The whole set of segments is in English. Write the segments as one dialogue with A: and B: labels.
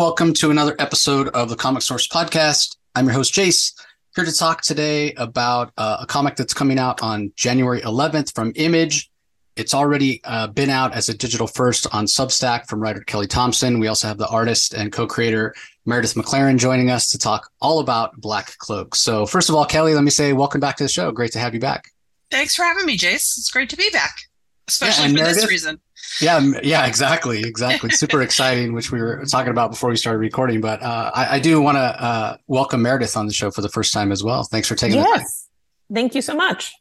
A: Welcome to another episode of the Comic Source Podcast. I'm your host, Jace, here to talk today about uh, a comic that's coming out on January 11th from Image. It's already uh, been out as a digital first on Substack from writer Kelly Thompson. We also have the artist and co creator Meredith McClaren joining us to talk all about Black Cloak. So, first of all, Kelly, let me say welcome back to the show. Great to have you back.
B: Thanks for having me, Jace. It's great to be back, especially yeah, for Meredith, this reason.
A: Yeah, yeah, exactly, exactly. Super exciting, which we were talking about before we started recording. But uh, I, I, do want to uh, welcome Meredith on the show for the first time as well. Thanks for taking
C: yes. Thank you so much.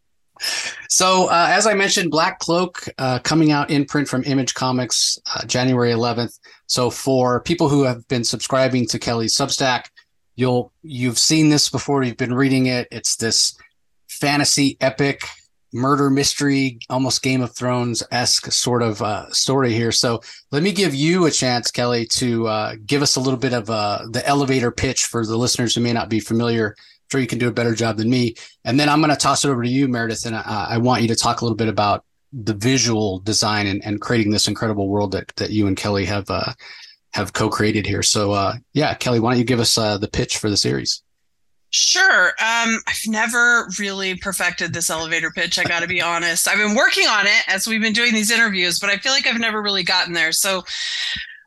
A: So, uh, as I mentioned, Black Cloak uh, coming out in print from Image Comics uh, January 11th. So, for people who have been subscribing to Kelly's Substack, you'll you've seen this before. You've been reading it. It's this fantasy epic murder mystery, almost Game of Thrones esque sort of uh, story here. So let me give you a chance, Kelly, to uh, give us a little bit of uh, the elevator pitch for the listeners who may not be familiar. I'm sure you can do a better job than me. And then I'm going to toss it over to you, Meredith, and I, I, want you to talk a little bit about the visual design and, and creating this incredible world that that you and Kelly have uh, have co-created here. So uh, yeah, Kelly, why don't you give us uh, the pitch for the series?
B: Sure. Um, I've never really perfected this elevator pitch. I got to be honest. I've been working on it as we've been doing these interviews, but I feel like I've never really gotten there. So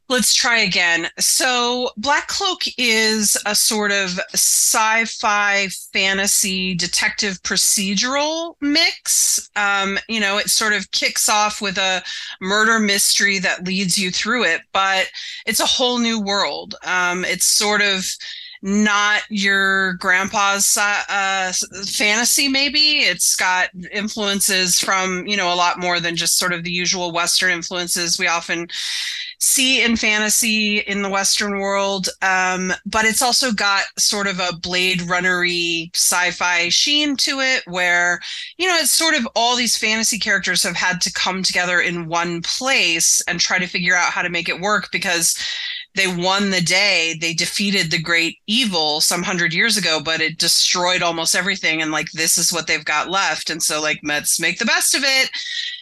B: let's try again. So, Black Cloak is a sort of sci fi fantasy detective procedural mix. Um, you know, it sort of kicks off with a murder mystery that leads you through it, but it's a whole new world. Um, it's sort of not your grandpa's uh, fantasy maybe? It's got influences from you know a lot more than just sort of the usual western influences we often see in fantasy in the western world um, but it's also got sort of a blade runnery sci-fi sheen to it where you know it's sort of all these fantasy characters have had to come together in one place and try to figure out how to make it work because they won the day. They defeated the great evil some hundred years ago but it destroyed almost everything. And like this is what they've got left. And so like let's make the best of it.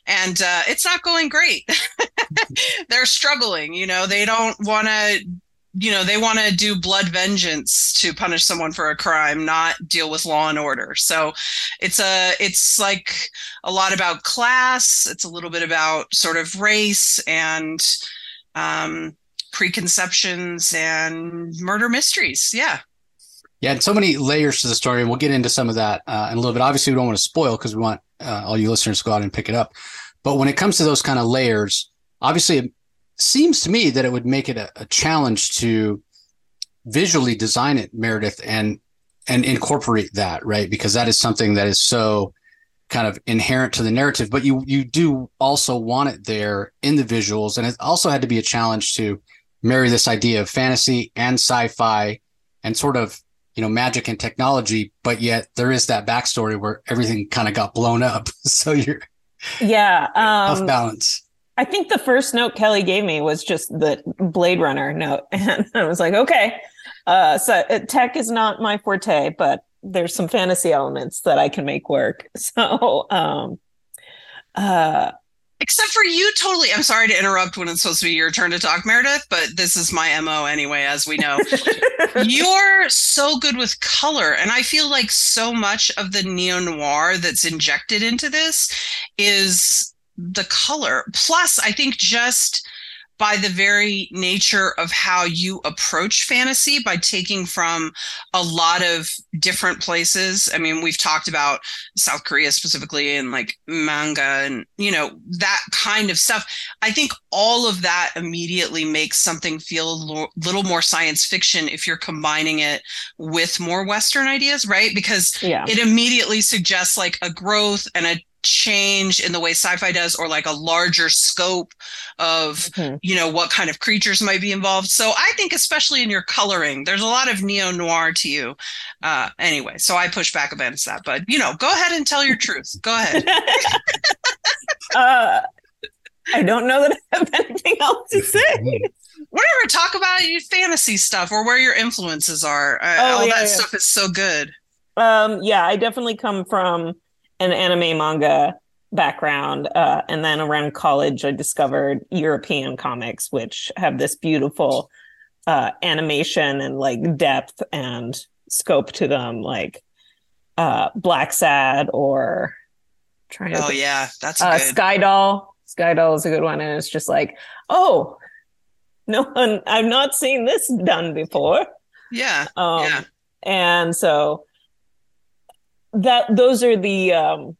B: And uh, it's not going great. They're struggling you know. They don't want to you know they want to do blood vengeance to punish someone for a crime not deal with law and order. So it's a it's like a lot about class. It's a little bit about sort of race and um preconceptions and murder mysteries. Yeah.
A: Yeah, and so many layers to the story, and we'll get into some of that uh, in a little bit. Obviously, we don't want to spoil because we want uh, all you listeners to go out and pick it up. But when it comes to those kind of layers, obviously, it seems to me that it would make it a, a challenge to visually design it, Meredith, and and incorporate that, right? Because that is something that is so kind of inherent to the narrative, but you you do also want it there in the visuals, and it also had to be a challenge to marry this idea of fantasy and sci-fi and sort of you know magic and technology but yet there is that backstory where everything kind of got blown up. So you're
C: yeah
A: um, off balance.
C: I think the first note kelly gave me was just the blade runner note. And i was like okay uh, so uh, tech is not my forte but there's some fantasy elements that i can make work. So um
B: uh Except for you, totally. I'm sorry to interrupt when it's supposed to be your turn to talk, Meredith, but this is my MO anyway, as we know. You're so good with color. And I feel like so much of the neo noir that's injected into this is the color. Plus, I think just by the very nature of how you approach fantasy by taking from a lot of different places. I mean, we've talked about South Korea specifically and like manga and, you know, that kind of stuff. I think all of that immediately makes something feel a little more science fiction if you're combining it with more Western ideas, right? Because yeah. it immediately suggests like a growth and a change in the way sci-fi does or like a larger scope of mm-hmm. you know what kind of creatures might be involved. So i think especially in your coloring there's a lot of neo noir to you. Uh anyway so i push back against that but you know go ahead and tell your truth. Go ahead.
C: Uh i don't know that i have anything else to say.
B: Whatever talk about your fantasy stuff or where your influences are. Uh, oh, all yeah, that yeah. stuff is so good.
C: Um yeah i definitely come from an anime manga background. Uh, and then around college, I discovered European comics, which have this beautiful uh, animation and like depth and scope to them, like uh, Blacksad or
B: trying to. Oh yeah, that's
C: uh, good. Sky Doll. Sky Doll is a good one, and it's just like, oh, no one, I've not seen this done before.
B: Yeah, um, yeah.
C: And so that those are the um,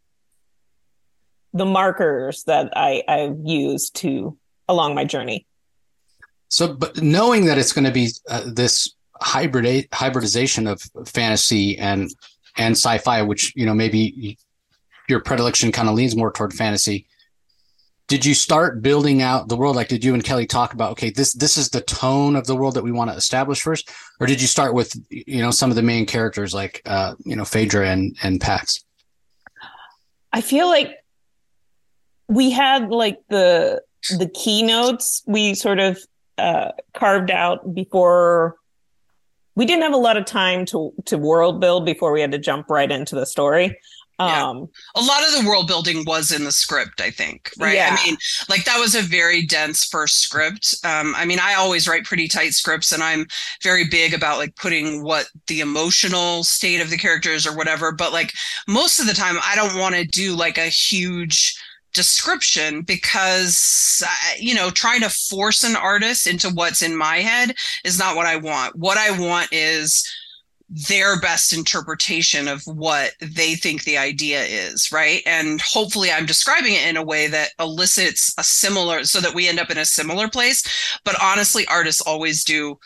C: the markers that I I've used to along my journey.
A: So, but knowing that it's going to be uh, this hybrid hybridization of fantasy and and sci-fi, which you know maybe your predilection kind of leans more toward fantasy. Did you start building out the world? Like, did you and Kelly talk about okay, this this is the tone of the world that we want to establish first, or did you start with you know some of the main characters like uh, you know Phaedra and and Pax?
C: I feel like we had like the the keynotes we sort of uh, carved out before we didn't have a lot of time to to world build before we had to jump right into the story.
B: Yeah. Um, a lot of the world building was in the script, I think, right? Yeah. I mean, like that was a very dense first script. Um, I mean, I always write pretty tight scripts and I'm very big about like putting what the emotional state of the characters or whatever. But like most of the time, I don't want to do like a huge description because uh, you know trying to force an artist into what's in my head is not what i want what i want is their best interpretation of what they think the idea is right? And hopefully i'm describing it in a way that elicits a similar so that we end up in a similar place. But honestly artists always do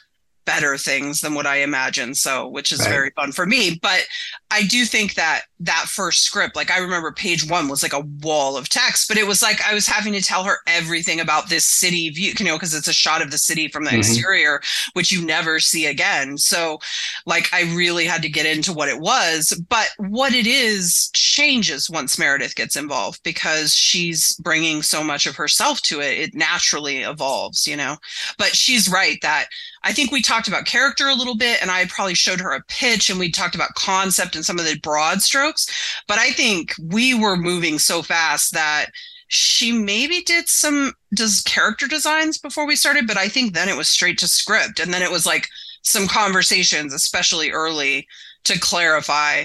B: better things than what I imagined. So, which is right. very fun for me. But I do think that that first script, like I remember page one was like a wall of text, but it was like I was having to tell her everything about this city view, you know, because it's a shot of the city from the mm-hmm. exterior, which you never see again. So, like, I really had to get into what it was. But what it is changes once Meredith gets involved because she's bringing so much of herself to it. It naturally evolves, you know. But she's right that I think we talked about character a little bit, and I probably showed her a pitch, and we talked about concept and some of the broad strokes. But I think we were moving so fast that she maybe did some does character designs before we started, but I think then it was straight to script, and then it was like some conversations, especially early, to clarify.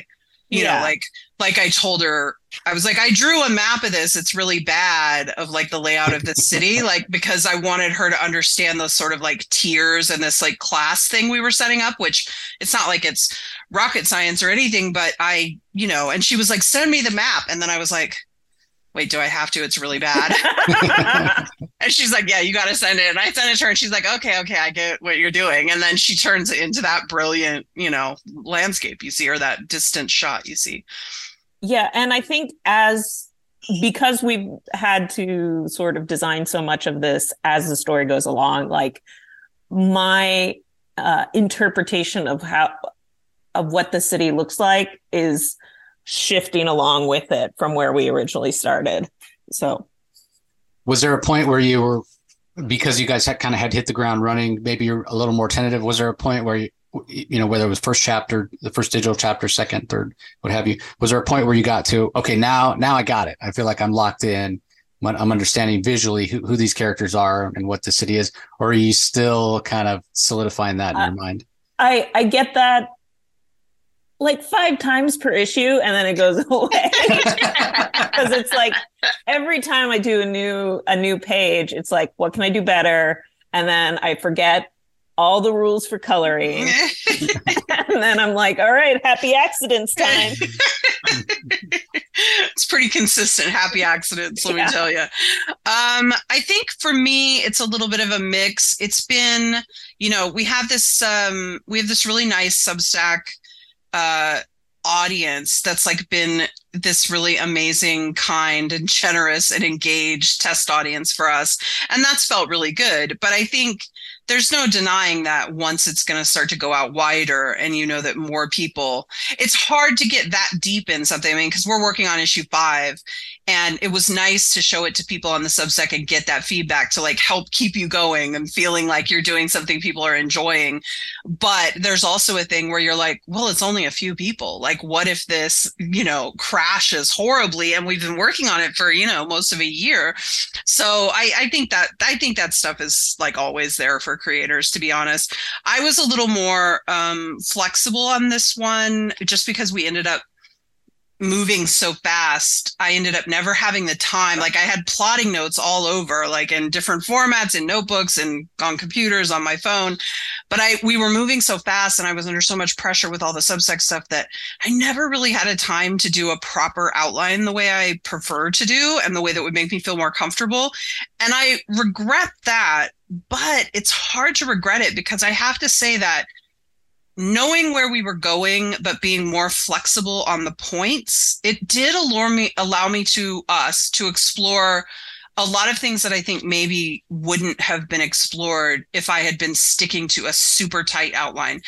B: You yeah. know, like like I told her, I was like, I drew a map of this. It's really bad of like the layout of the city, like because I wanted her to understand the sort of like tiers and this like class thing we were setting up, which it's not like it's rocket science or anything, but I, you know, and she was like, send me the map. And then I was like, wait, do I have to? It's really bad. and she's like, yeah, you got to send it. And I sent it to her and she's like, okay, okay, I get what you're doing. And then she turns it into that brilliant, you know, landscape you see or that distant shot you see.
C: Yeah, and I think as because we've had to sort of design so much of this as the story goes along, like my uh, interpretation of how of what the city looks like is shifting along with it from where we originally started. So,
A: was there a point where you were because you guys had kind of had hit the ground running? Maybe you're a little more tentative. Was there a point where you you know whether it was first chapter the first digital chapter second third what have you was there a point where you got to okay now now i got it. I feel like i'm locked in. I'm understanding visually who, who these characters are and what the city is. Or are you still kind of solidifying that in uh, your mind?
C: I i get that like five times per issue and then it goes away. Because it's like every time i do a new a new page it's like what can i do better? And then i forget all the rules for coloring. and then I'm like, all right, happy accidents time.
B: it's pretty consistent happy accidents, let yeah. me tell you. Um, I think for me, it's a little bit of a mix. It's been, you know, we have this um, we have this really nice Substack uh audience that's like been this really amazing, kind and generous and engaged test audience for us. And that's felt really good. But I think there's no denying that once it's going to start to go out wider and you know that more people it's hard to get that deep in something. I mean because we're working on issue five and it was nice to show it to people on the Substack and get that feedback to like help keep you going and feeling like you're doing something people are enjoying. But there's also a thing where you're like well it's only a few people. Like what if this you know crashes horribly? And we've been working on it for you know most of a year. So i i think that i think that stuff is like always there for creators, to be honest. I was a little more um, flexible on this one just because we ended up moving so fast i ended up never having the time. Like i had plotting notes all over like in different formats in notebooks and on computers on my phone. But i we were moving so fast and i was under so much pressure with all the Substack stuff that i never really had a time to do a proper outline the way i prefer to do and the way that would make me feel more comfortable. And i regret that but it's hard to regret it because i have to say that knowing where we were going but being more flexible on the points it did allow me allow me to us to explore a lot of things that i think maybe wouldn't have been explored if i had been sticking to a super tight outline.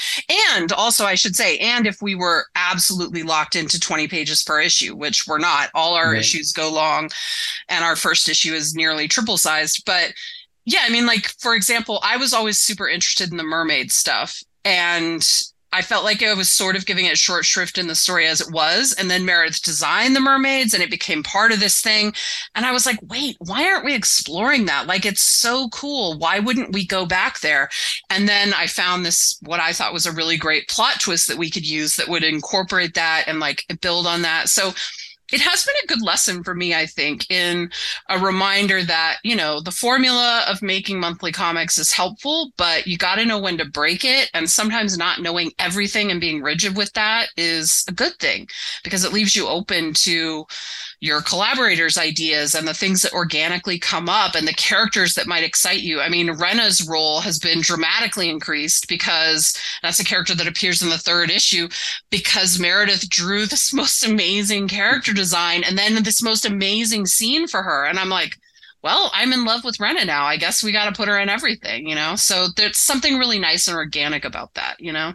B: And also i should say and if we were absolutely locked into 20 pages per issue which we're not. All our right. issues go long and our first issue is nearly triple sized. But yeah, I mean, like for example, I was always super interested in the mermaid stuff, and I felt like I was sort of giving it short shrift in the story as it was. And then Meredith designed the mermaids and it became part of this thing. And I was like, wait, why aren't we exploring that? Like, it's so cool. Why wouldn't we go back there? And then I found this, what I thought was a really great plot twist that we could use that would incorporate that and like build on that. So it has been a good lesson for me, I think, in a reminder that, you know, the formula of making monthly comics is helpful, but you got to know when to break it. And sometimes not knowing everything and being rigid with that is a good thing because it leaves you open to your collaborators' ideas and the things that organically come up and the characters that might excite you. I mean, Rena's role has been dramatically increased because that's a character that appears in the third issue because Meredith drew this most amazing character design and then this most amazing scene for her. And I'm like, well, I'm in love with Rena now. I guess we got to put her in everything, you know? So there's something really nice and organic about that, you know?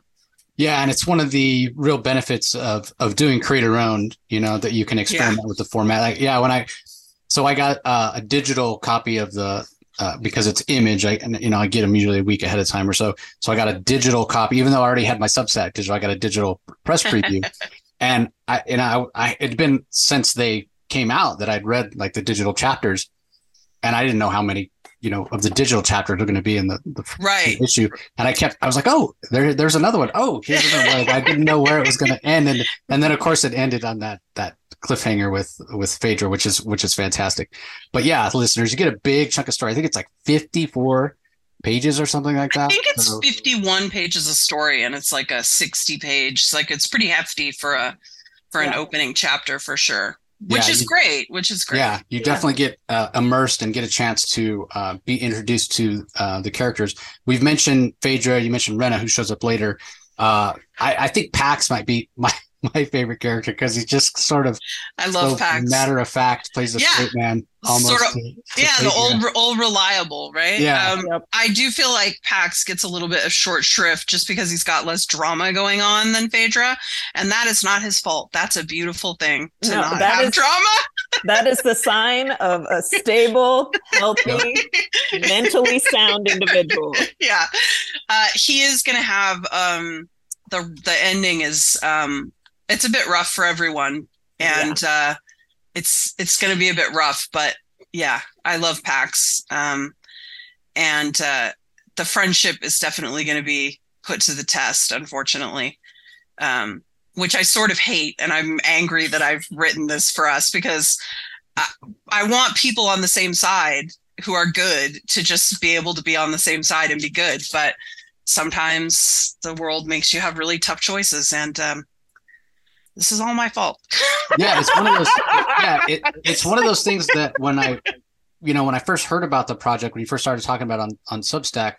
A: Yeah, and it's one of the real benefits of of doing creator owned. You know that you can experiment yeah. with the format. Like, yeah, when I so I got uh, a digital copy of the uh, because it's image. I and, you know I get them usually a week ahead of time or so. So I got a digital copy, even though I already had my Substack digital. I got a digital press preview, and I and I, I it'd been since they came out that I'd read like the digital chapters, and I didn't know how many you know of the digital chapter are going to be in the, the
B: right.
A: issue. And i kept i was like oh there there's another one. Oh here's another one. I didn't know where it was going to end. And and then of course it ended on that that cliffhanger with with phaedra which is which is fantastic. But yeah listeners you get a big chunk of story. I think it's like 54 pages or something like that. i
B: think it's so, 51 pages of story and it's like a 60 page it's like it's pretty hefty for a for yeah. an opening chapter for sure which yeah, is you, great which is great.
A: Yeah you yeah. definitely get uh, immersed and get a chance to uh, be introduced to uh, the characters. We've mentioned phaedra you mentioned rena who shows up later. Uh, I, I, think pax might be my my favorite character because he's just sort of
B: I love so Pax.
A: Matter of fact, plays a yeah. straight man almost. Sort of, to,
B: to yeah, the old old reliable, right? Yeah. Um, yep. I do feel like Pax gets a little bit of short shrift just because he's got less drama going on than Phaedra, and that is not his fault. That's a beautiful thing to no, not have is, drama.
C: that is the sign of a stable, healthy, mentally sound individual.
B: Yeah, uh, he is going to have um, the the ending is um, it's a bit rough for everyone, and yeah. uh, it's it's going to be a bit rough. But yeah, I love Pax, um, and uh, the friendship is definitely going to be put to the test, unfortunately. Um, which I sort of hate, and I'm angry that I've written this for us because I, I want people on the same side who are good to just be able to be on the same side and be good. But sometimes the world makes you have really tough choices, and um, this is all my fault.
A: yeah, it's one of those. Yeah, it, it's one of those things that when I, you know, when I first heard about the project, when you first started talking about on on Substack,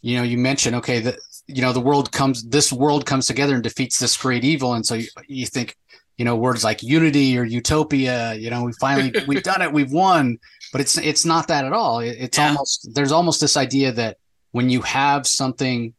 A: you know, you mentioned okay that you know the world comes, this world comes together and defeats this great evil, and so you, you think, you know, words like unity or utopia. You know, we finally we've done it, we've won, but it's it's not that at all. It, it's yeah. almost there's almost this idea that when you have something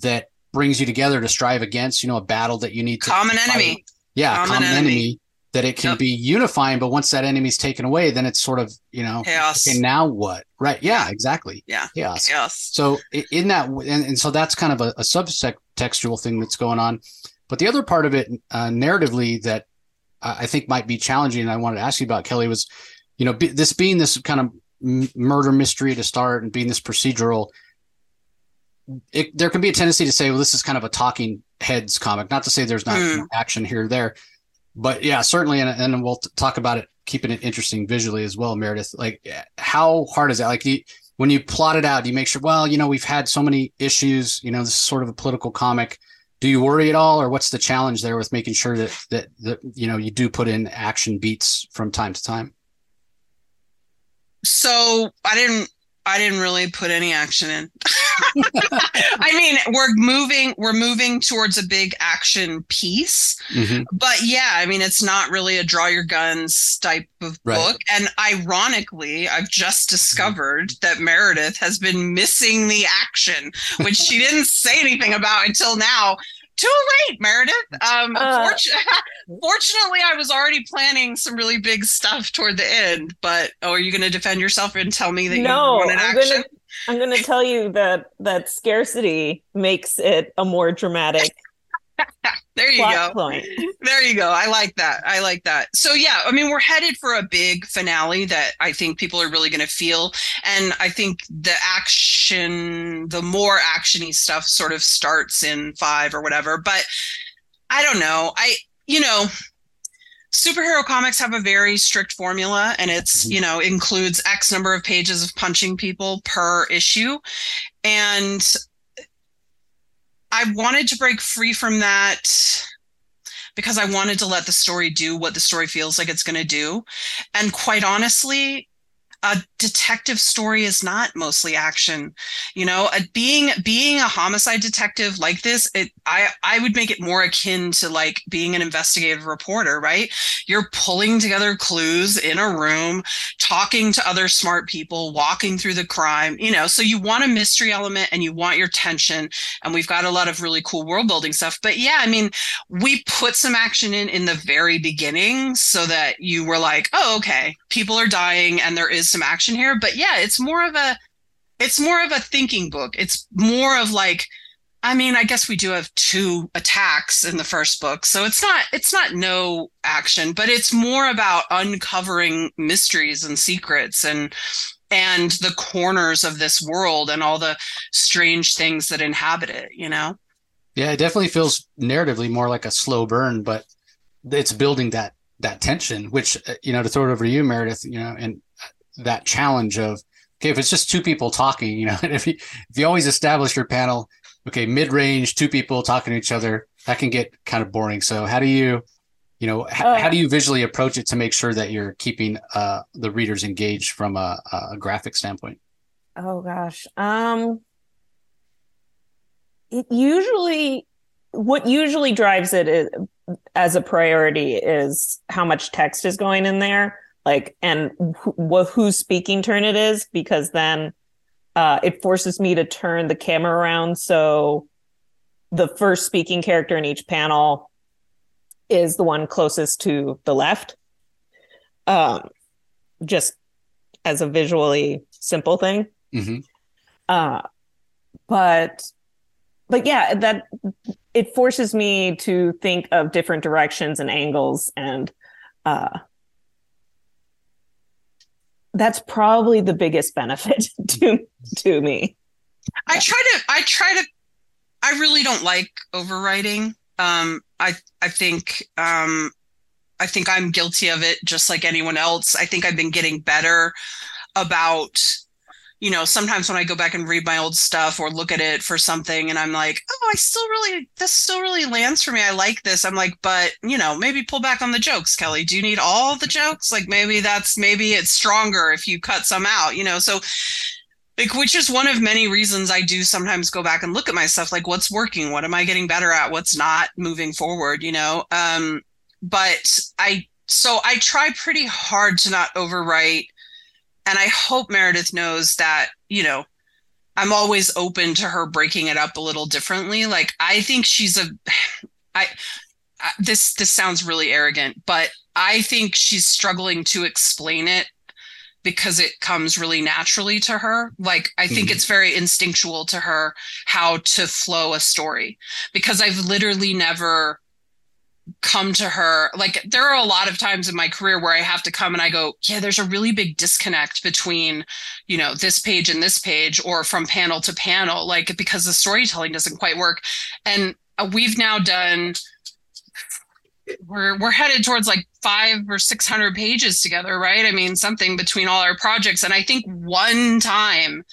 A: that brings you together to strive against, you know, a battle that you need to
B: common enemy
A: yeah common, common enemy. enemy. that it can yep. be unifying but once that enemy's taken away then it's sort of you know
B: chaos
A: okay now what right yeah exactly
B: yeah
A: chaos,
B: chaos.
A: so in that and, and so that's kind of a, a subtextual thing that's going on but the other part of it uh, narratively that i think might be challenging and i wanted to ask you about kelly was you know this being this kind of murder mystery to start and being this procedural it, there can be a tendency to say, well, this is kind of a talking heads comic. Not to say there's not
B: Mm.
A: action here or there, but yeah, certainly. And, and we'll t- talk about it, keeping it interesting visually as well, Meredith. Like, how hard is that? Like, you, when you plot it out, do you make sure, well, you know, we've had so many issues, you know, this is sort of a political comic. Do you worry at all, or what's the challenge there with making sure that that that you know you do put in action beats from time to time?
B: So I didn't I didn't really put any action in. I mean, we're moving we're moving towards a big action piece.
A: Mhm.
B: But yeah, I mean, it's not really a draw your guns type of
A: Right.
B: book. And ironically, I've just discovered that Meredith has been missing the action, which she didn't say anything about until now. Too late, Meredith. Um,
C: Uh.
B: fortu- fortunately, I was already planning some really big stuff toward the end. But oh, are you going to defend yourself and tell me that you
C: no,
B: wanted
C: I'm gonna I'm gonna tell you that that scarcity makes it a more dramatic
B: There you
C: plot
B: go.
C: point.
B: There you go. I like that. I like that. So yeah, I mean, we're headed for a big finale that I think people are really going to feel, and I think the action, the more actiony stuff, sort of starts in five or whatever. But I don't know. I you know. Superhero comics have a very strict formula and it's,
A: Mhm.
B: you know, includes X number of pages of punching people per issue. And I wanted to break free from that because I wanted to let the story do what the story feels like it's going to do. And quite honestly, a detective story is not mostly action. You know, a, being being a homicide detective like this, it I I would make it more akin to like being an investigative reporter, right? You're pulling together clues in a room, talking to other smart people, walking through the crime, you know. So you want a mystery element and you want your tension and we've got a lot of really cool world building stuff. But yeah, I mean, we put some action in in the very beginning so that you were like, oh, okay, people are dying and there is some action here. But yeah, it's more of a it's more of a thinking book. It's more of like I mean, I guess we do have two attacks in the first book. So it's not it's not no action, but it's more about uncovering mysteries and secrets and and the corners of this world and all the strange things that inhabit it, you know?
A: Yeah, it definitely feels narratively more like a slow burn, but it's building that that tension. Which uh, you know, to throw it over to you, Meredith, you know, and that challenge of okay, if it's just two people talking, you know, if you if you always establish your panel, okay, mid range, two people talking to each other, that can get kind of boring. So how do you, you know, h-
C: Uh,
A: how do you visually approach it to make sure that you're keeping uh, the readers engaged from a, a graphic standpoint?
C: Oh gosh. Um it usually what usually drives it is, as a priority is how much text is going in there like and wh- whose speaking turn it is because then uh it forces me to turn the camera around. So the first speaking character in each panel is the one closest to the left. Um just as a visually simple thing.
A: Hmm
C: uh but but yeah that it forces me to think of different directions and angles and uh that's probably the biggest benefit to to me
B: I try to I try to I really don't like overwriting. Um I I think um I think I'm guilty of it just like anyone else. I think I've been getting better about you know, sometimes when I go back and read my old stuff or look at it for something and I'm like, oh, I still really, this still really lands for me. I like this. I'm like, but, you know, maybe pull back on the jokes, Kelly. Do you need all the jokes? Like maybe that's, maybe it's stronger if you cut some out, you know? So, like, which is one of many reasons I do sometimes go back and look at my stuff, like what's working? What am I getting better at? What's not moving forward, you know? Um, but I, so I try pretty hard to not overwrite and I hope Meredith knows that, you know, I'm always open to her breaking it up a little differently. Like I think she's a I, I this this sounds really arrogant, but I think she's struggling to explain it because it comes really naturally to her. Like I think
A: Mhm.
B: it's very instinctual to her how to flow a story because I've literally never come to her. Like there are a lot of times in my career where i have to come and i go yeah there's a really big disconnect between you know this page and this page or from panel to panel like because the storytelling doesn't quite work. And uh, we've now done we're we're headed towards like five or six hundred pages together right? I mean something between all our projects. And i think one time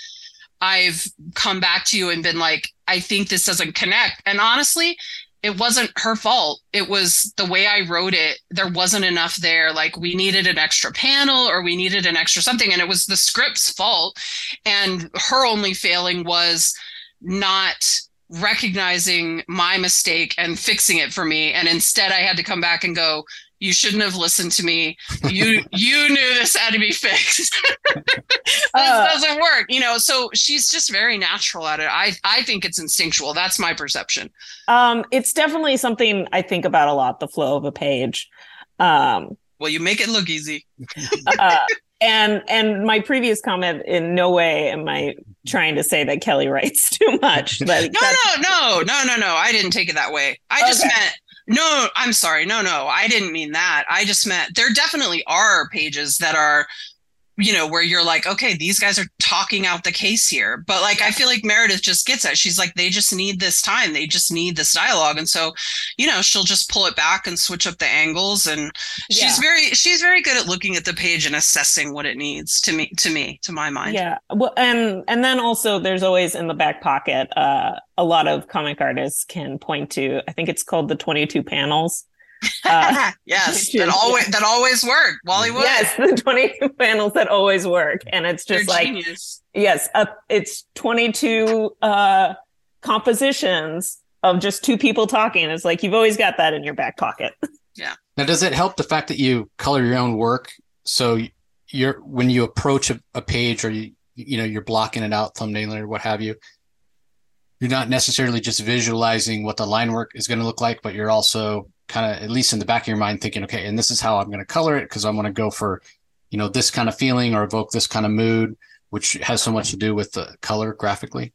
B: i've come back to you and been like i think this doesn't connect. And honestly it wasn't her fault. It was the way I wrote it. There wasn't enough there. Like we needed an extra panel or we needed an extra something. And it was the script's fault. And her only failing was not recognizing my mistake and fixing it for me. And instead, I had to come back and go, you shouldn't have listened to me. You you knew this had to be fixed. this uh, doesn't work, you know. So she's just very natural at it. I I think it's instinctual. That's my perception.
C: Um, it's definitely something I think about a lot. The flow of a page. Um,
B: well, you make it look easy.
C: uh, and and my previous comment in no way am I trying to say that Kelly writes too much.
B: But no, no, no, no, no, no. I didn't take it that way. I just meant no, I'm sorry. No, no, I didn't mean that. I just meant there definitely are pages that are you know, where you're like, okay, these guys are talking out the case here. But like, I feel like Meredith just gets it. She's like, they just need this time. They just need this dialogue. And so, you know, she'll just pull it back and switch up the angles. And yeah. she's very, she's very good at looking at the page and assessing what it needs to me, to me, to my mind.
C: Yeah. Well, and, and then also there's always in the back pocket, uh, a lot of comic artists can point to, I think it's called the 22 panels
B: uh, yes, that always that always work. Wally Wood.
C: Yes, the 22 panels that always work. And it's just They're like genius. yes, uh, it's 22 uh compositions of just two people talking. It's like you've always got that in your back pocket.
B: Yeah.
A: Now does it help the fact that you color your own work so you're when you approach a, a page or you you know you're blocking it out thumbnailing or what have you you're not necessarily just visualizing what the line work is going to look like but you're also kind of at least in the back of your mind thinking, okay, and this is how I'm going to color it because I'm going to go for, you know, this kind of feeling or evoke this kind of mood, which has so much to do with the color graphically?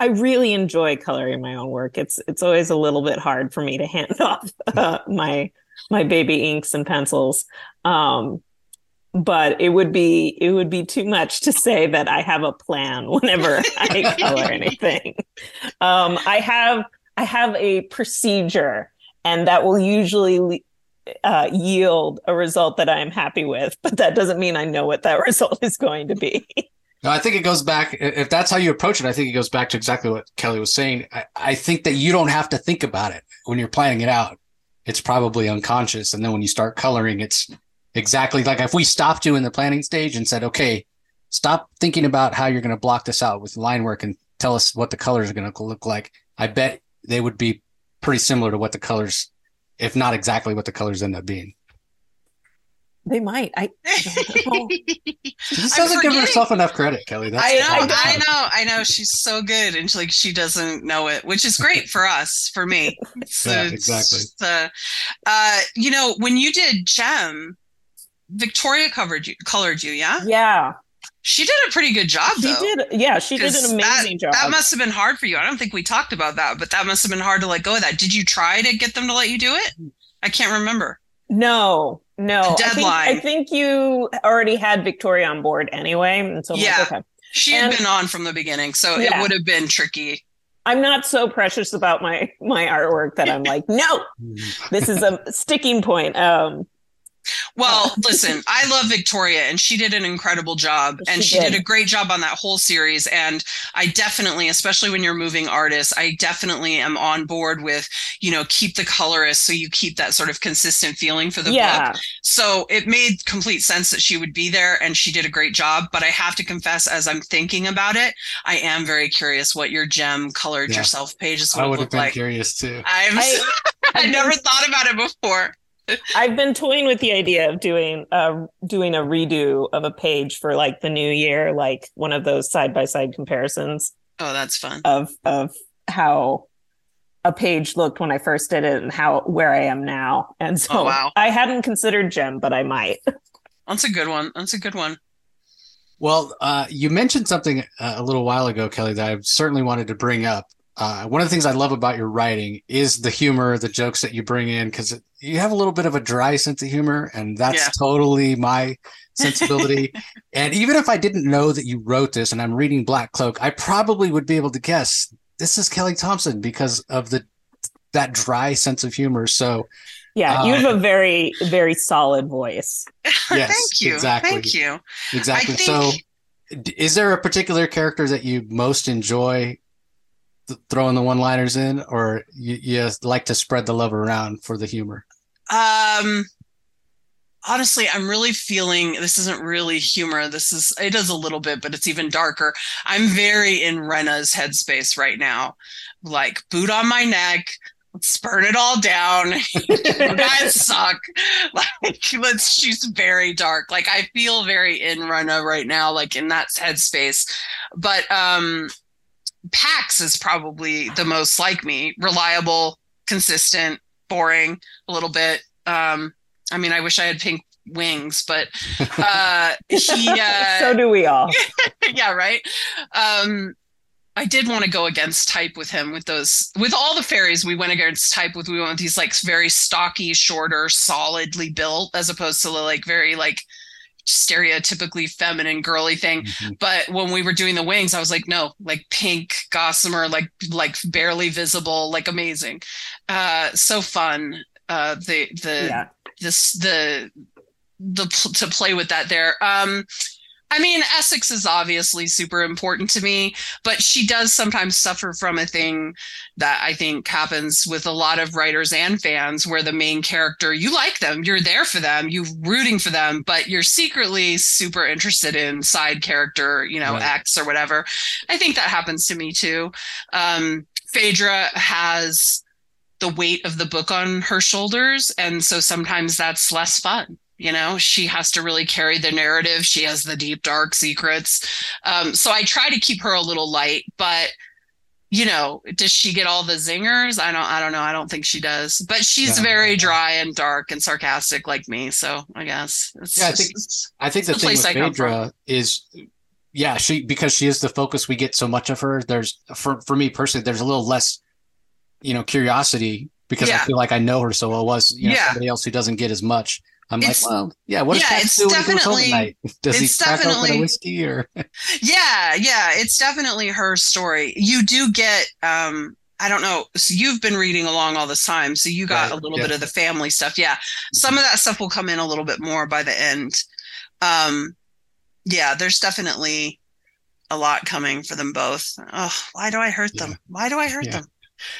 C: I really enjoy coloring my own work. It's it's always a little bit hard for me to hand off uh, my my baby inks and pencils. Um, but it would be it would be too much to say that I have a plan whenever I color anything. Um, I have I have a procedure and that will usually uh, yield a result that I am happy with. But that doesn't mean I know what that result is going to be.
A: No, I think it goes back. If that's how you approach it, I think it goes back to exactly what Kelly was saying. I, I think that you don't have to think about it when you're planning it out. It's probably unconscious, and then when you start coloring, it's exactly like if we stopped you in the planning stage and said, "Okay, stop thinking about how you're going to block this out with line work and tell us what the colors are going to look like." I bet they would be pretty similar to what the colors, if not exactly what the colors end up being.
C: They might. I,
A: she doesn't give herself enough credit, Kelly.
B: That's I know, I know, I know. She's so good, and she, like she doesn't know it, which is great for us, for me.
A: So, yeah, exactly.
B: Uh, uh, you know, when you did Jem, Victoria covered you, colored you, yeah,
C: yeah.
B: She did a pretty good job.
C: She
B: though,
C: did, yeah. She did an amazing
B: that,
C: job.
B: That must have been hard for you. I don't think we talked about that, but that must have been hard to let go of that. Did you try to get them to let you do it? I can't remember.
C: No, no.
B: The deadline.
C: I think, I think, you already had Victoria on board anyway, and so
B: yeah,
C: like, okay.
B: She had and, been on from the beginning, so yeah. it would have been tricky.
C: I'm not so precious about my my artwork that I'm like, no, this is a sticking point. Um,
B: well, listen, I love Victoria and she did an incredible job and she, she did. did. a great job on that whole series. And I definitely, especially when you're moving artists, I definitely am on board with, you know, keep the colorist so you keep that sort of consistent feeling for the yeah. book. So it made complete sense that she would be there and she did a great job. But I have to confess, as I'm thinking about it, I am very curious what your Jem colored yeah. yourself pages would,
A: I would have been
B: like.
A: curious too.
B: I'm I, I never thought about it before.
C: I've been toying with the idea of doing uh doing a redo of a page for like the new year, like one of those side by side comparisons.
B: Oh, that's fun.
C: Of of how a page looked when I first did it and how where I am now. And so
B: oh, wow.
C: I hadn't considered Jem, but I might.
B: That's a good one. That's a good one.
A: Well, uh, you mentioned something uh, a little while ago, Kelly, that I certainly wanted to bring up. Uh, one of the things I love about your writing is the humor, the jokes that you bring in, because you have a little bit of a dry sense of humor, and that's yeah. totally my sensibility. and even if I didn't know that you wrote this and I'm reading Black Cloak, I probably would be able to guess this is Kelly Thompson because of the that dry sense of humor. So
C: yeah, you have uh, a very, very solid voice.
A: Yes,
B: Thank you. Exactly. Thank you.
A: Exactly. Think... So is there a particular character that you most enjoy th- throwing the one liners in or you, you like to spread the love around for the humor?
B: Um honestly, I'm really feeling this isn't really humor. This is it is a little bit, but it's even darker. I'm very in rena's headspace right now. Like boot on my neck, let's burn it all down. guys suck. Like let's she's very dark. Like I feel very in rena right now, like in that headspace. But um Pax is probably the most like me, reliable, consistent, boring, a little bit. Um I mean, I wish I had pink wings, but uh, he. Uh,
C: so do we all.
B: yeah, right. Um, I did want to go against type with him with those with all the fairies we went against type with we went with these like very stocky, shorter, solidly built as opposed to the like very like stereotypically feminine girly thing. Mm-hmm. But when we were doing the wings, I was like, no, like pink, gossamer, like like barely visible, like amazing. Uh so fun. Uh the the yeah. this the the to play with that there. Um, I mean, Essex is obviously super important to me, but she does sometimes suffer from a thing that I think happens with a lot of writers and fans where the main character, you like them, you're there for them, you're rooting for them, but you're secretly super interested in side character, you know, right. X or whatever. I think that happens to me too. Um, Phaedra has the weight of the book on her shoulders. And so sometimes that's less fun you know she has to really carry the narrative. She has the deep dark secrets. Um, so i try to keep her a little light but you know does she get all the zingers? I don't i don't know. I don't think she does but she's yeah. very dry and dark and sarcastic like me. So i guess
A: yeah i think i think the, the thing with phaedra is yeah she because she is the focus we get so much of her. There's for for me personally there's a little less you know curiosity because yeah. i feel like i know her so well was you know yeah. somebody else who doesn't get as much I'm it's, like, well, yeah. What yeah, Pax do when he goes home at night? Does he crack open a whiskey or?
B: yeah, yeah. It's definitely her story. You do get, um, I don't know. So you've been reading along all this time, so you got right, a little yeah. bit of the family stuff. Yeah, some of that stuff will come in a little bit more by the end. Um, yeah, there's definitely a lot coming for them both. Oh, why do I hurt them? Why do I hurt them?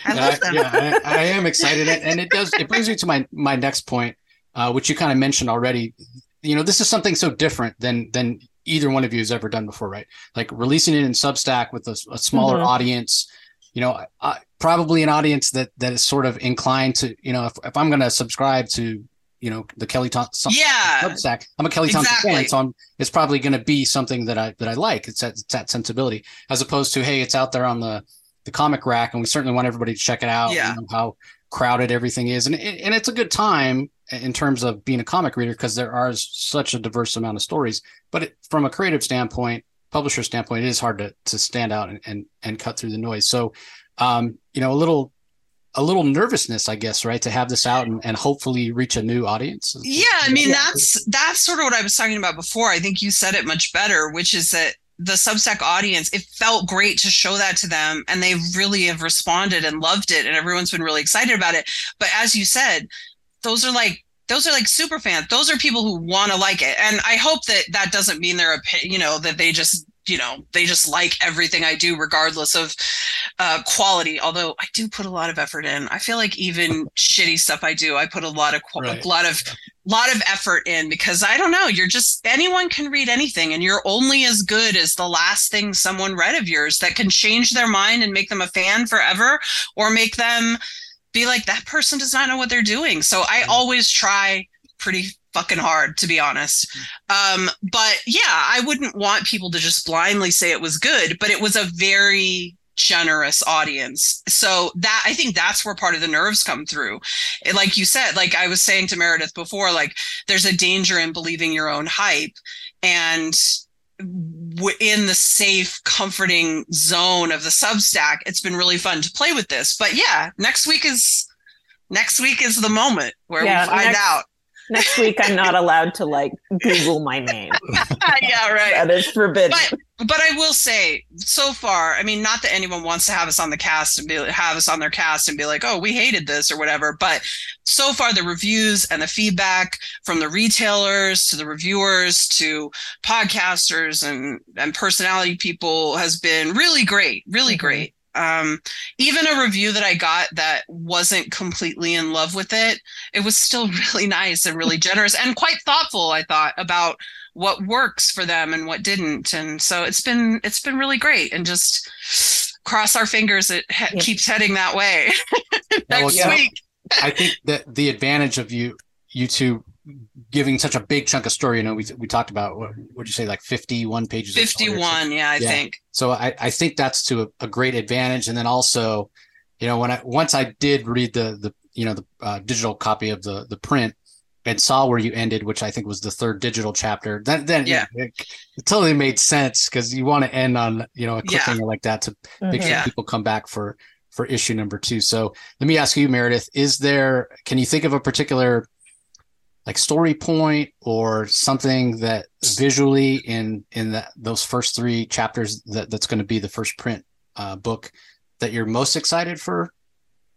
B: I love them.
A: yeah, I, I am excited, and it does. It brings me to my my next point uh, which you kind of mentioned already. You know, this is something so different than than either one of you has ever done before, right? Like releasing it in Substack with a, a smaller mm-hmm. audience. You know, uh, probably an audience that that is sort of inclined to, you know, if, if I'm going to subscribe to, you know, the Kelly Thompson
B: yeah.
A: Substack, I'm a Kelly Thompson exactly. fan, so I'm, it's probably going to be something that I that I like. It's that, it's that sensibility, as opposed to, hey, it's out there on the the comic rack, and we certainly want everybody to check it out.
B: Yeah.
A: You know, how crowded everything is, and and it's a good time in terms of being a comic reader because there are such a diverse amount of stories. But it, from a creative standpoint, publisher standpoint, it is hard to to stand out and and, and cut through the noise. So, um, you know, a little a little nervousness, I guess, right, to have this out and, and hopefully reach a new audience.
B: Yeah, I mean, that's that's sort of what I was talking about before. I think you said it much better, which is that the Substack audience, it felt great to show that to them, and they really have responded and loved it, and everyone's been really excited about it. But as you said, those are like those are like super fans. Those are people who want to like it. And I hope that that doesn't mean they're, you know, that they just, you know, they just like everything I do, regardless of uh, quality. Although I do put a lot of effort in. I feel like even shitty stuff I do, I put a lot of, right. a lot of, lot of effort in because I don't know. You're just, anyone can read anything and you're only as good as the last thing someone read of yours that can change their mind and make them a fan forever or make them, be like that person does not know what they're doing. So i mm-hmm. always try pretty fucking hard to be honest. Um but yeah i wouldn't want people to just blindly say it was good but it was a very generous audience. So that i think that's where part of the nerves come through. Like you said like i was saying to meredith before like there's a danger in believing your own hype. And in the safe, comforting zone of the Substack, it's been really fun to play with this. But yeah, next week is next week is the moment where yeah, we find
C: next,
B: out.
C: Next week, I'm not allowed to like Google my name.
B: yeah, right.
C: That is forbidden.
B: But, but I will say, so far, I mean, not that anyone wants to have us on the cast and be have us on their cast and be like, "Oh, we hated this" or whatever. But so far, the reviews and the feedback from the retailers to the reviewers to podcasters and and personality people has been really great, really mm-hmm. great. Um, even a review that I got that wasn't completely in love with it, it was still really nice and really generous and quite thoughtful. I thought about what works for them and what didn't, and so it's been it's been really great. And just cross our fingers it he- yeah. keeps heading that way next well, yeah, week.
A: I think that the advantage of you you two giving such a big chunk of story. You know, we we talked about what would you say, like fifty one pages.
B: Fifty one, yeah, I yeah. think.
A: So I I think that's to a, a, great advantage, and then also, you know, when I once I did read the the you know the uh, digital copy of the the print and saw where you ended, which I think was the third digital chapter. Then then
B: yeah,
A: it, it totally made sense because you want to end on you know a cliffhanger yeah. like that to mm-hmm. make sure yeah. people come back for for issue number two. So let me ask you, Meredith, is there can you think of a particular like story point or something that visually in in that those first three chapters that that's going to be the first print uh, book that you're most excited for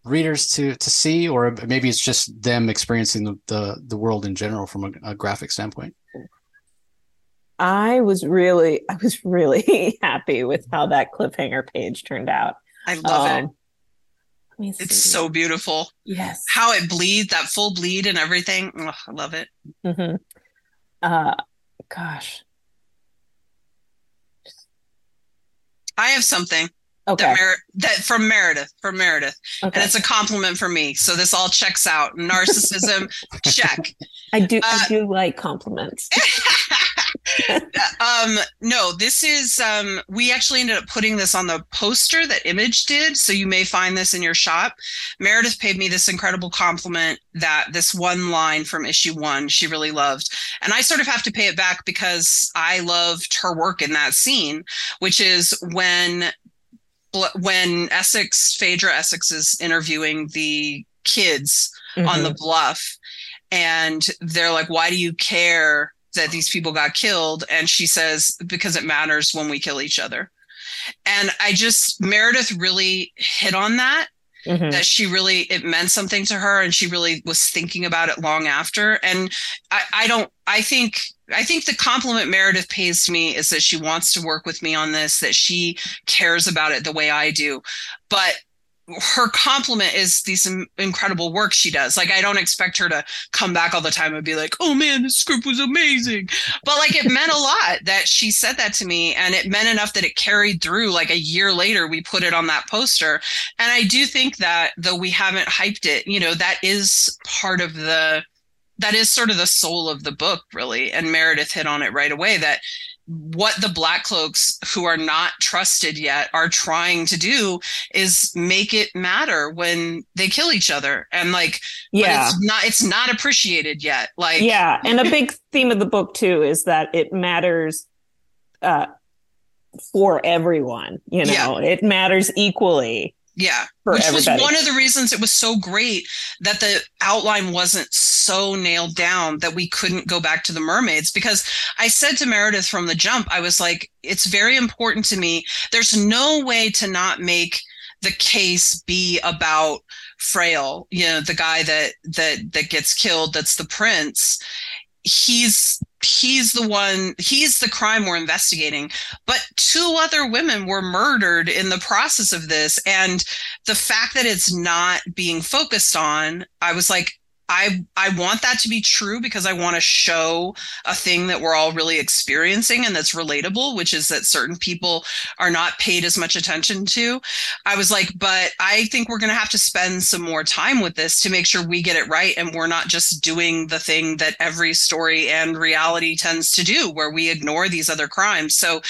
A: readers to to see or maybe it's just them experiencing the the, the world in general from a, a graphic standpoint
C: i was really i was really happy with how that cliffhanger page turned out
B: i love um, it it's so beautiful.
C: Yes.
B: How it bleeds, that full bleed and everything. Oh, I love it.
C: Mm-hmm. Uh, gosh.
B: I have something.
C: Okay.
B: That, Mer- that from Meredith, from Meredith, okay. and it's a compliment for me. So this all checks out. Narcissism, check.
C: I do. Uh, I do like compliments.
B: um, no, this is um, we actually ended up putting this on the poster that Image did, so you may find this in your shop. Meredith paid me this incredible compliment that this one line from issue one she really loved, and I sort of have to pay it back because I loved her work in that scene, which is when when Essex Phaedra Essex is interviewing the kids mm-hmm. on the mm-hmm. bluff and they're like why do you care that these people got killed and she says because it matters when we kill each other and i just meredith really hit on that mm-hmm. that she really it meant something to her and she really was thinking about it long after and i i don't i think I think the compliment Meredith pays to me is that she wants to work with me on this, that she cares about it the way I do. But her compliment is these incredible work she does. Like I don't expect her to come back all the time and be like, "Oh man, this script was amazing." But like it meant a lot that she said that to me and it meant enough that it carried through like a year later we put it on that poster. And I do think that though we haven't hyped it, you know, that is part of the that is sort of the soul of the book really. And Meredith hit on it right away that what the black cloaks who are not trusted yet are trying to do is make it matter when they kill each other. And like
C: yeah
B: it's not it's not appreciated yet. Like
C: yeah. And a big theme of the book too is that it matters uh for everyone you know? Yeah. it matters equally
B: yeah. Which everybody. was one of the reasons it was so great that the outline wasn't so nailed down that we couldn't go back to the mermaids. Because I said to Meredith from the jump, I was like, it's very important to me. There's no way to not make the case be about Frail, you know, the guy that that that gets killed, that's the prince. He's he's the one he's the crime we're investigating. But two other women were murdered in the process of this. And the fact that it's not being focused on i was like I I want that to be true because I want to show a thing that we're all really experiencing and that's relatable, which is that certain people are not paid as much attention to. I was like, but I think we're going to have to spend some more time with this to make sure we get it right and we're not just doing the thing that every story and reality tends to do where we ignore these other crimes. So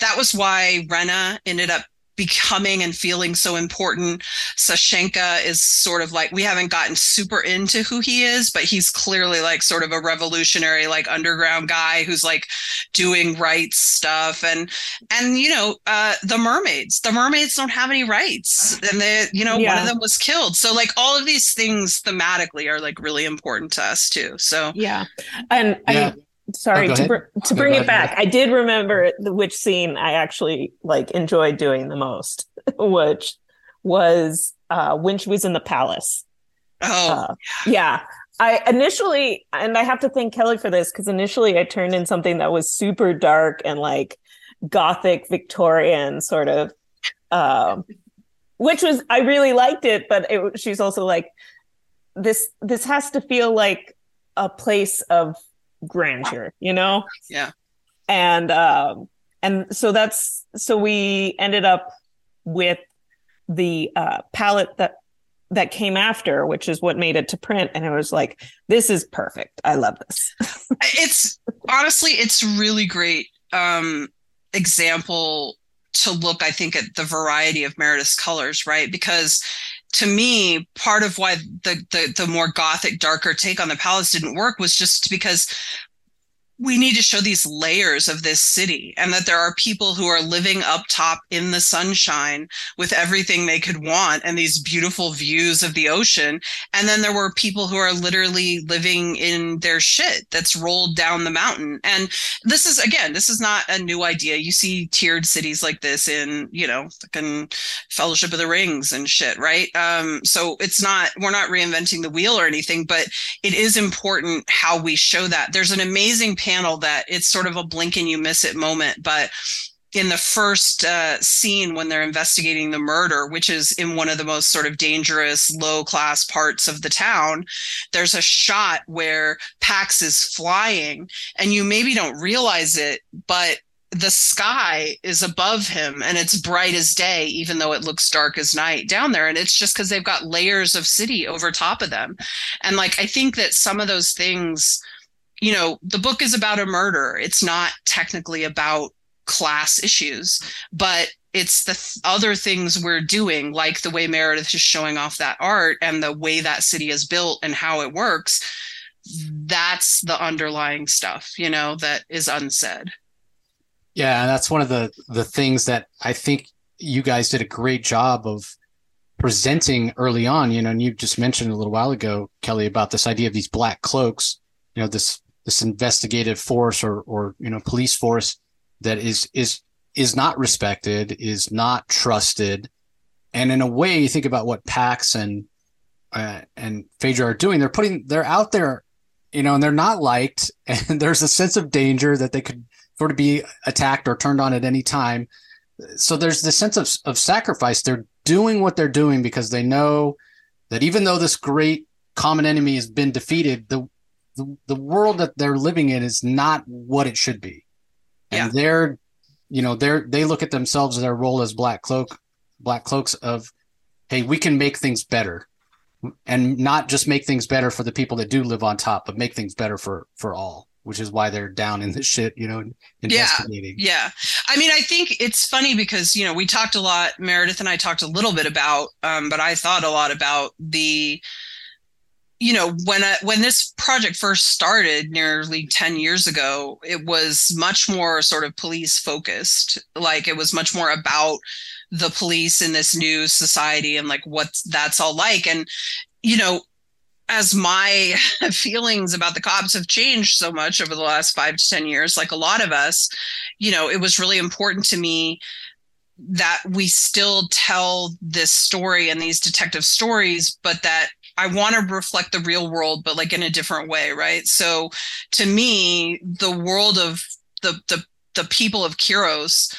B: that was why Rena ended up becoming and feeling so important. Sashenka is sort of like we haven't gotten super into who he is, but he's clearly like sort of a revolutionary, like underground guy who's like doing rights stuff. And and you know, uh the mermaids. The mermaids don't have any rights. And they, you know, yeah. one of them was killed. So like all of these things thematically are like really important to us too. So
C: yeah. And yeah. I sorry oh, to, br- to bring it back i did remember which scene i actually like enjoyed doing the most which was uh when she was in the palace.
B: Oh uh,
C: yeah. i initially and i have to thank kelly for this because initially i turned in something that was super dark and like gothic victorian sort of um which was i really liked it but it, she's also like this this has to feel like a place of grandeur, you know?
B: Yeah.
C: And um and so that's so we ended up with the uh palette that that came after, which is what made it to print. And it was like, this is perfect. I love this.
B: it's honestly, it's really great um example to look, I think, at the variety of Meredith's colors, right? Because to me, part of why the, the the more gothic, darker take on the palace didn't work was just because we need to show these layers of this city and that there are people who are living up top in the sunshine with everything they could want and these beautiful views of the ocean. And then there were people who are literally living in their shit that's rolled down the mountain. And this is, again, this is not a new idea. You see tiered cities like this in, you know, fucking Fellowship of the Rings and shit, right? Um, so it's not, we're not reinventing the wheel or anything, but it is important how we show that. There's an amazing panel that it's sort of a blink and you miss it moment. But in the first uh, scene when they're investigating the murder, which is in one of the most sort of dangerous, low class parts of the town, there's a shot where Pax is flying, and you maybe don't realize it, but the sky is above him and it's bright as day, even though it looks dark as night down there. And it's just because they've got layers of city over top of them. And like, I think that some of those things you know, the book is about a murder. It's not technically about class issues, but it's the th- other things we're doing, like the way Meredith is showing off that art and the way that city is built and how it works. That's the underlying stuff, you know, that is unsaid.
A: Yeah, and that's one of the the things that I think you guys did a great job of presenting early on. You know, and you just mentioned a little while ago, Kelly, about this idea of these black cloaks. You know, this this investigative force or or you know police force that is is is not respected, is not trusted, and in a way, you think about what Pax and uh, and Phaedra are doing. They're putting they're out there, you know, and they're not liked, and there's a sense of danger that they could sort of be attacked or turned on at any time. So there's this sense of of sacrifice. They're doing what they're doing because they know that even though this great common enemy has been defeated, the the, the world that they're living in is not what it should be. And yeah. they're, you know, they're, they look at themselves their role as black cloak, black cloaks of, Hey, we can make things better and not just make things better for the people that do live on top, but make things better for, for all which is why they're down in the shit, you know, investigating.
B: Yeah, yeah. I mean, I think it's funny because, you know, we talked a lot, Meredith and I talked a little bit about, um, but I thought a lot about the you know when I, when this project first started nearly 10 years ago it was much more sort of police focused. Like it was much more about the police in this new society and like what that's all like. And you know as my feelings about the cops have changed so much over the last 5 to 10 years like a lot of us you know it was really important to me that we still tell this story and these detective stories but that I want to reflect the real world, but like in a different way, right? So to me, the world of the the the people of Kyros,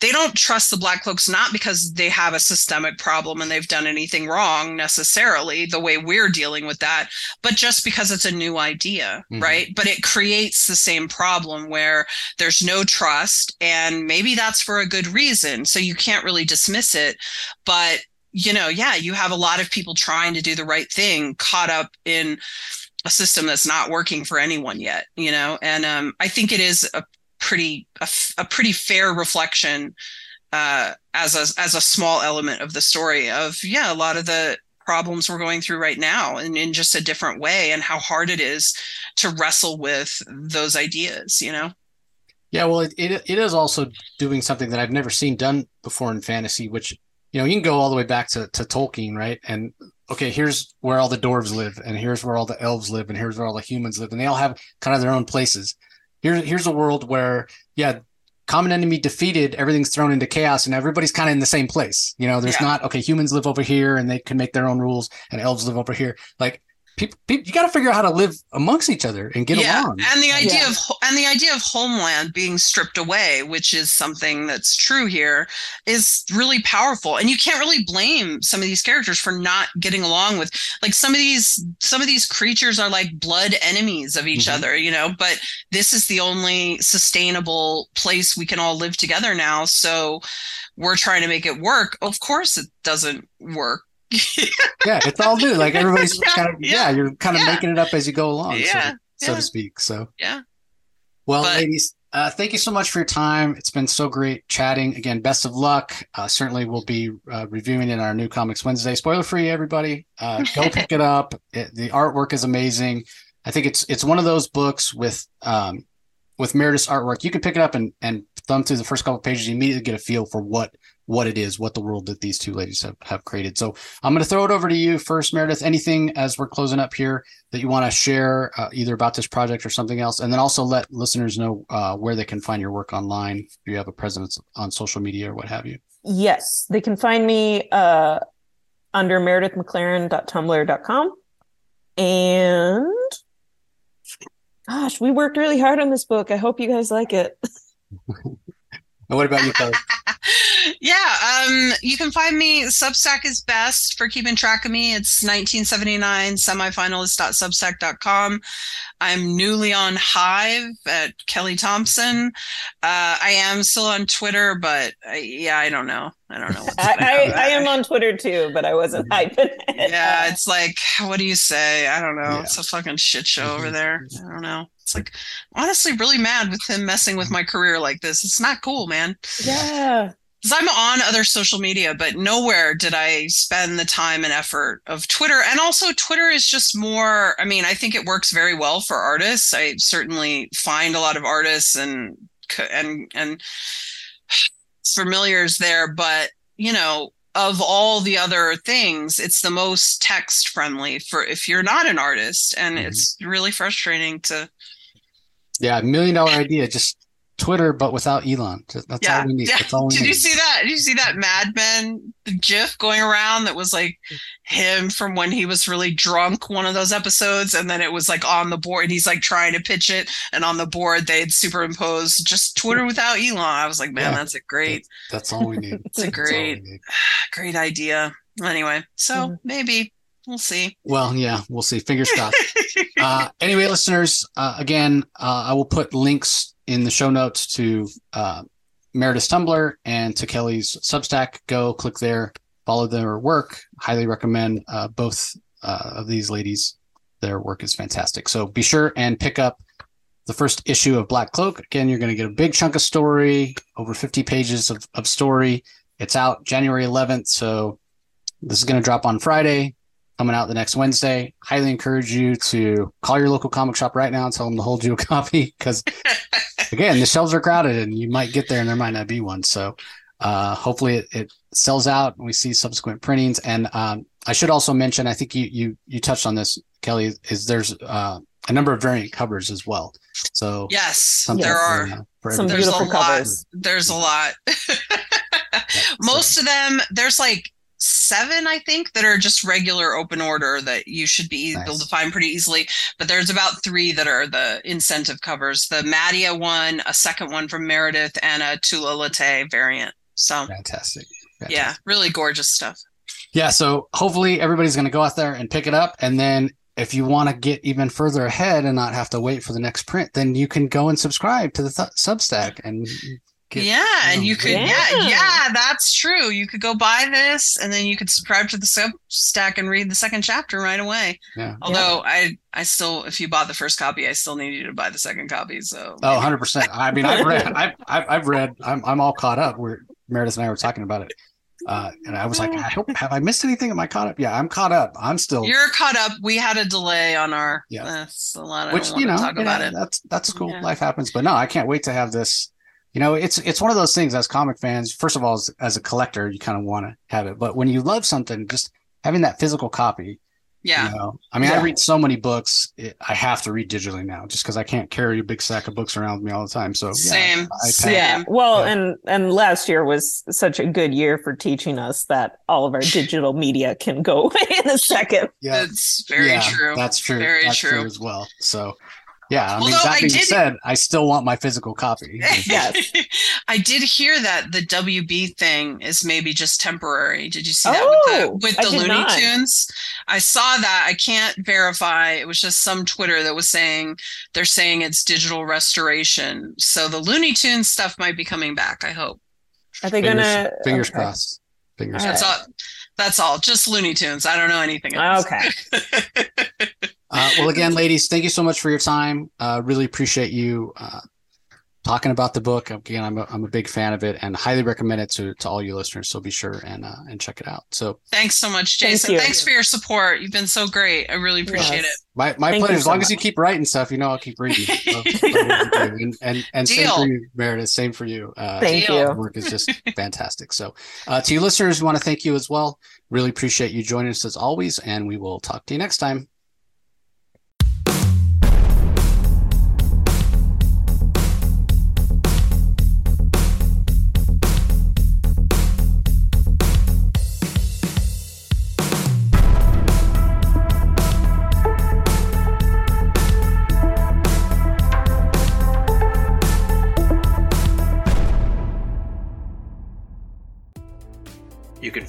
B: they don't trust the Black Cloaks not because they have a systemic problem and they've done anything wrong necessarily, the way we're dealing with that, but just because it's a new idea, mm-hmm. right? But it creates the same problem where there's no trust, and maybe that's for a good reason. So you can't really dismiss it, but you know, yeah, you have a lot of people trying to do the right thing caught up in a system that's not working for anyone yet, you know, and um, I think it is a pretty a, a pretty fair reflection uh, as a as a small element of the story of yeah a lot of the problems we're going through right now and in just a different way and how hard it is to wrestle with those ideas you know?
A: Yeah well it, it, it is also doing something that i've never seen done before in fantasy which you know you can go all the way back to, to tolkien right and okay here's where all the dwarves live and here's where all the elves live and here's where all the humans live and they all have kind of their own places here's here's a world where yeah common enemy defeated, everything's thrown into chaos, and everybody's kind of in the same place. You know, there's yeah. not okay. Humans live over here, and they can make their own rules, and elves live over here. Like people, people you got to figure out how to live amongst each other and get yeah. along.
B: And the idea yeah. of and the idea of homeland being stripped away, which is something that's true here, is really powerful. And you can't really blame some of these characters for not getting along with like some of these some of these creatures are like blood enemies of each mm-hmm. other, you know, but this is the only sustainable place we can all live together now. So we're trying to make it work. Of course it doesn't work
A: yeah, it's all new. Like everybody's yeah, kind of yeah, yeah you're kind of yeah. making it up as you go along, yeah, so, so to speak. So
B: yeah.
A: Well, but, ladies, uh, thank you so much for your time. It's been so great chatting. Again, best of luck. Uh, certainly, we'll be uh, reviewing in our new Comics Wednesday. Spoiler free, everybody. Uh, go pick it up. It, the artwork is amazing. I think it's it's one of those books with um, with Meredith's artwork. You can pick it up and and thumb through the first couple pages. You immediately get a feel for what what it is, what the world that these two ladies have, have created. So I'm going to throw it over to you first, Meredith. Anything as we're closing up here that you want to share, uh, either about this project or something else, and then also let listeners know uh, where they can find your work online. If you have a presence on social media or what have you.
C: Yes, they can find me uh, under meredithmclaren.tumblr.com. And gosh, we worked really hard on this book. I hope you guys like it.
A: And what about you, Kelly?
B: Yeah, um, you can find me. Substack is best for keeping track of me. It's 1979 semifinalist.substack.com. I'm newly on Hive at Kelly Thompson. Uh, I am still on Twitter, but I, yeah, I don't know. I don't know.
C: I, I, I, am on Twitter too, but I wasn't hyping
B: it. Yeah, it's like, what do you say? I don't know. Yeah. It's a fucking shit show over mm-hmm. there. I don't know. It's like honestly really mad with him messing with my career like this. It's not cool, man.
C: Yeah.
B: Because I'm on other social media, but nowhere did I spend the time and effort of Twitter. And also, Twitter is just more. I mean, I think it works very well for artists. I certainly find a lot of artists and and and familiars there, but you know, of all the other things, it's the most text friendly for if you're not an artist, and mm-hmm. it's really frustrating to
A: yeah, million dollar idea. Just Twitter, but without Elon. That's yeah. all we need.
B: Yeah.
A: That's all we
B: Did
A: need.
B: you see that? Did you see that Mad Men GIF going around that was like him from when he was really drunk, one of those episodes, and then it was like on the board. And he's like trying to pitch it, and on the board they'd superimpose just Twitter without Elon. I was like, man, yeah. that's a great.
A: That's, that's all we need.
B: it's a great, great idea. Anyway, so mm-hmm. maybe we'll see.
A: Well, yeah, we'll see. Fingers crossed. uh, anyway, listeners, uh, again, uh, I will put links in the show notes to uh, Meredith's Tumblr and to Kelly's Substack. Go click there, follow their work. Highly recommend uh, both uh, of these ladies. Their work is fantastic. So be sure and pick up the first issue of Black Cloak. Again, you're going to get a big chunk of story, over 50 pages of, of story. It's out January 11th. So this is going to drop on Friday coming out the next Wednesday. Highly encourage you to call your local comic shop right now and tell them to hold you a copy because, again, the shelves are crowded and you might get there and there might not be one. So, uh, hopefully it, it, sells out and we see subsequent printings. And um, I should also mention, I think you you you touched on this, Kelly, is there's uh, a number of variant covers as well. So
B: yes, there are uh, some beautiful covers. Lot. There's a lot. Most so. of them, there's like seven, I think, that are just regular open order that you should be nice. able to find pretty easily. But there's about three that are the incentive covers: the Madia one, a second one from Meredith, and a Tula Lotay variant. So
A: fantastic. fantastic.
B: Yeah, really gorgeous stuff.
A: Yeah, so hopefully everybody's going to go out there and pick it up, and then if you want to get even further ahead and not have to wait for the next print, then you can go and subscribe to the th- Substack and
B: yeah, you know, and you could yeah. yeah. yeah that's true. You could go buy this and then you could subscribe to the Substack and read the second chapter right away. Yeah. Although yeah. I I still if you bought the first copy, I still need you to buy the second copy. So
A: Oh, 100%. I mean, I've read I've I've, I've read I'm I'm all caught up. We're Meredith and I were talking about it. Uh, and I was like, I hope, have I missed anything? Am I caught up? Yeah, I'm caught up. I'm still.
B: You're caught up. We had a delay on our.
A: Yeah.
B: That's a lot. I
A: which you know,
B: want to talk
A: yeah,
B: about it.
A: that's that's cool.
B: Yeah.
A: Life happens, but no, I can't wait to have this. You know, it's it's one of those things as comic fans. First of all, as, as a collector, you kind of want to have it, but when you love something, just having that physical copy.
B: Yeah.
A: You know, I mean, I read so many books. It, I have to read digitally now, just because I can't carry a big sack of books around with me all the time. So yeah,
B: Same.
A: iPad.
B: Same.
C: Yeah. Well,
A: Yeah.
C: and and last year was such a good year for teaching us that all of our digital media can go away in a second.
A: yeah,
B: That's very
A: yeah,
B: true.
A: That's true.
B: Very
A: that's
B: true.
A: as well. So, yeah. I mean,
B: Although
A: that
B: I
A: being
B: did-
A: said, I still want my physical copy.
C: Yes.
B: I did hear that the WB thing is maybe just temporary. Did you see that
C: Oh,
B: with the, with the Looney
C: not.
B: Tunes? I saw that. I can't verify. It was just some Twitter that was saying they're saying it's digital restoration. So the Looney Tunes stuff might be coming back. I hope.
C: Are they
A: fingers,
C: gonna
A: fingers
C: okay.
A: crossed. Fingers
C: All
B: That's
A: crossed.
B: all. That's all. Just Looney Tunes. I don't know anything else.
C: Okay.
A: Uh, well, again, ladies, thank you so much for your time. Uh, really appreciate you uh, talking about the book. Again, I'm a, I'm a big fan of it and highly recommend it to, to all you listeners. So be sure and uh, and check it out. So
B: Thanks so much, Jason.
C: you.
B: Thanks for your support. You've been so great. I really appreciate
C: Yes.
A: my my
C: Thank
A: pleasure. As
C: so
A: long as you keep writing stuff, you know I'll keep reading. Love- love what you do. and and, and same for you, Meredith. Same for you. Uh,
C: Thank
B: Deal.
A: your work is just fantastic. So, uh, to you listeners, we want to thank you as well. Really appreciate you joining us as always, and we will talk to you next time.